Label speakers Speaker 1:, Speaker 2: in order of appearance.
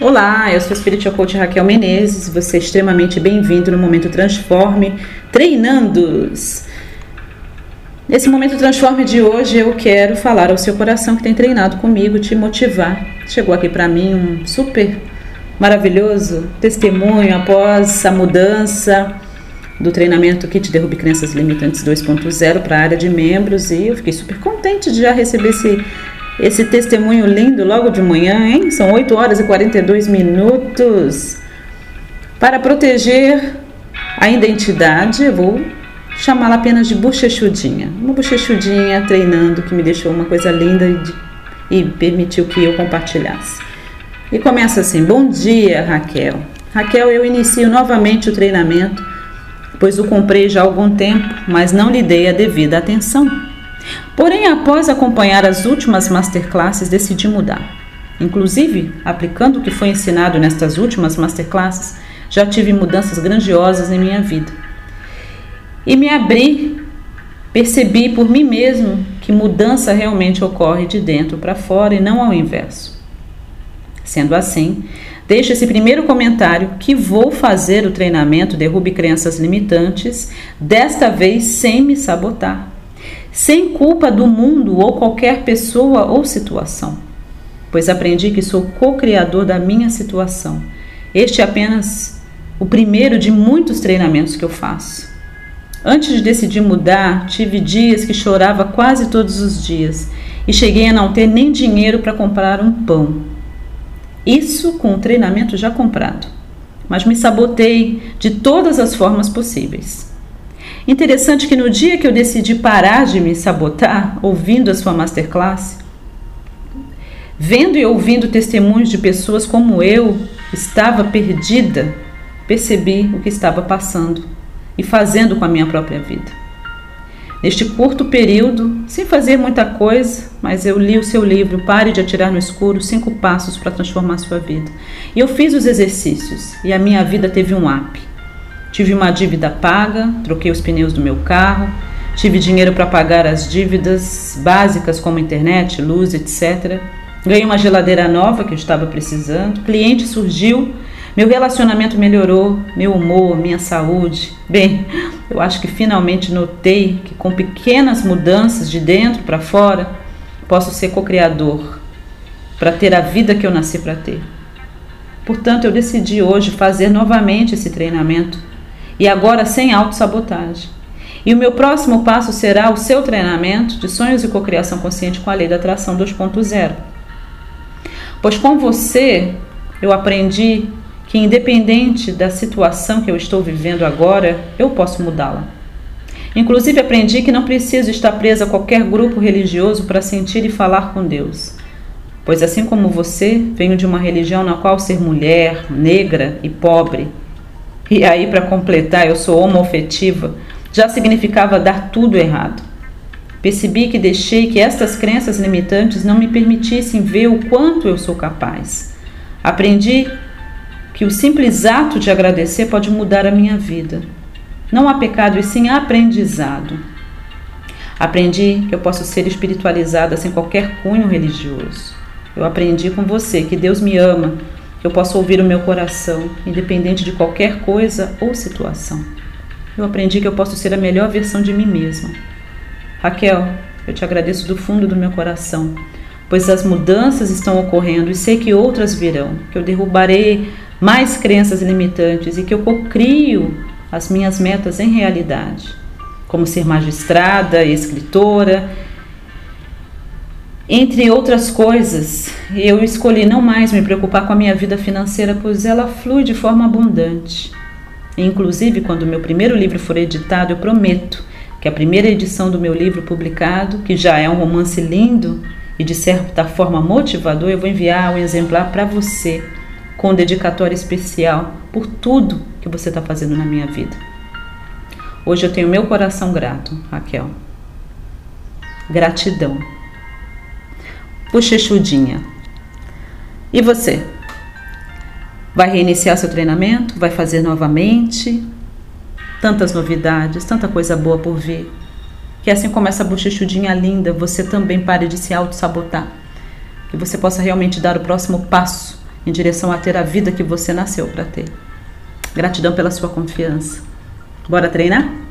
Speaker 1: Olá, eu sou a Spiritual Coach Raquel Menezes. Você é extremamente bem-vindo no Momento Transforme Treinandos. Nesse Momento Transforme de hoje, eu quero falar ao seu coração que tem treinado comigo, te motivar. Chegou aqui para mim um super maravilhoso testemunho após a mudança do treinamento Kit Derrube Crenças Limitantes 2.0 para a área de membros e eu fiquei super contente de já receber esse esse testemunho lindo logo de manhã, hein? São 8 horas e 42 minutos. Para proteger a identidade, eu vou chamá-la apenas de bochechudinha. Uma bochechudinha treinando que me deixou uma coisa linda e, e permitiu que eu compartilhasse. E começa assim: Bom dia, Raquel. Raquel, eu inicio novamente o treinamento, pois o comprei já há algum tempo, mas não lhe dei a devida atenção. Porém, após acompanhar as últimas masterclasses, decidi mudar. Inclusive, aplicando o que foi ensinado nestas últimas masterclasses, já tive mudanças grandiosas em minha vida. E me abri, percebi por mim mesmo que mudança realmente ocorre de dentro para fora e não ao inverso. Sendo assim, deixo esse primeiro comentário que vou fazer o treinamento Derrube Crenças Limitantes, desta vez sem me sabotar sem culpa do mundo ou qualquer pessoa ou situação, pois aprendi que sou co-criador da minha situação. Este é apenas o primeiro de muitos treinamentos que eu faço. Antes de decidir mudar, tive dias que chorava quase todos os dias e cheguei a não ter nem dinheiro para comprar um pão. Isso com o treinamento já comprado. Mas me sabotei de todas as formas possíveis. Interessante que no dia que eu decidi parar de me sabotar, ouvindo a sua masterclass, vendo e ouvindo testemunhos de pessoas como eu estava perdida, percebi o que estava passando e fazendo com a minha própria vida. Neste curto período, sem fazer muita coisa, mas eu li o seu livro Pare de Atirar no Escuro Cinco Passos para Transformar Sua Vida. E eu fiz os exercícios e a minha vida teve um up. Tive uma dívida paga, troquei os pneus do meu carro, tive dinheiro para pagar as dívidas básicas como internet, luz, etc. Ganhei uma geladeira nova que eu estava precisando, cliente surgiu, meu relacionamento melhorou, meu humor, minha saúde. Bem, eu acho que finalmente notei que com pequenas mudanças de dentro para fora, posso ser co-criador para ter a vida que eu nasci para ter. Portanto, eu decidi hoje fazer novamente esse treinamento e agora sem autossabotagem. E o meu próximo passo será o seu treinamento de sonhos e cocriação consciente com a lei da atração 2.0. Pois com você eu aprendi que independente da situação que eu estou vivendo agora, eu posso mudá-la. Inclusive aprendi que não preciso estar presa a qualquer grupo religioso para sentir e falar com Deus. Pois assim como você, venho de uma religião na qual ser mulher, negra e pobre e aí, para completar, eu sou homoafetiva, já significava dar tudo errado. Percebi que deixei que estas crenças limitantes não me permitissem ver o quanto eu sou capaz. Aprendi que o simples ato de agradecer pode mudar a minha vida. Não há pecado e sim aprendizado. Aprendi que eu posso ser espiritualizada sem qualquer cunho religioso. Eu aprendi com você que Deus me ama eu possa ouvir o meu coração, independente de qualquer coisa ou situação. Eu aprendi que eu posso ser a melhor versão de mim mesma. Raquel, eu te agradeço do fundo do meu coração, pois as mudanças estão ocorrendo e sei que outras virão, que eu derrubarei mais crenças limitantes e que eu cocrio as minhas metas em realidade, como ser magistrada, escritora entre outras coisas, eu escolhi não mais me preocupar com a minha vida financeira, pois ela flui de forma abundante. Inclusive, quando meu primeiro livro for editado, eu prometo que a primeira edição do meu livro publicado, que já é um romance lindo e de certa forma motivador, eu vou enviar um exemplar para você, com dedicatória especial por tudo que você está fazendo na minha vida. Hoje eu tenho meu coração grato, Raquel. Gratidão bochechudinha. E você? Vai reiniciar seu treinamento? Vai fazer novamente? Tantas novidades, tanta coisa boa por vir. Que assim como essa bochechudinha linda, você também pare de se auto-sabotar. Que você possa realmente dar o próximo passo em direção a ter a vida que você nasceu para ter. Gratidão pela sua confiança. Bora treinar?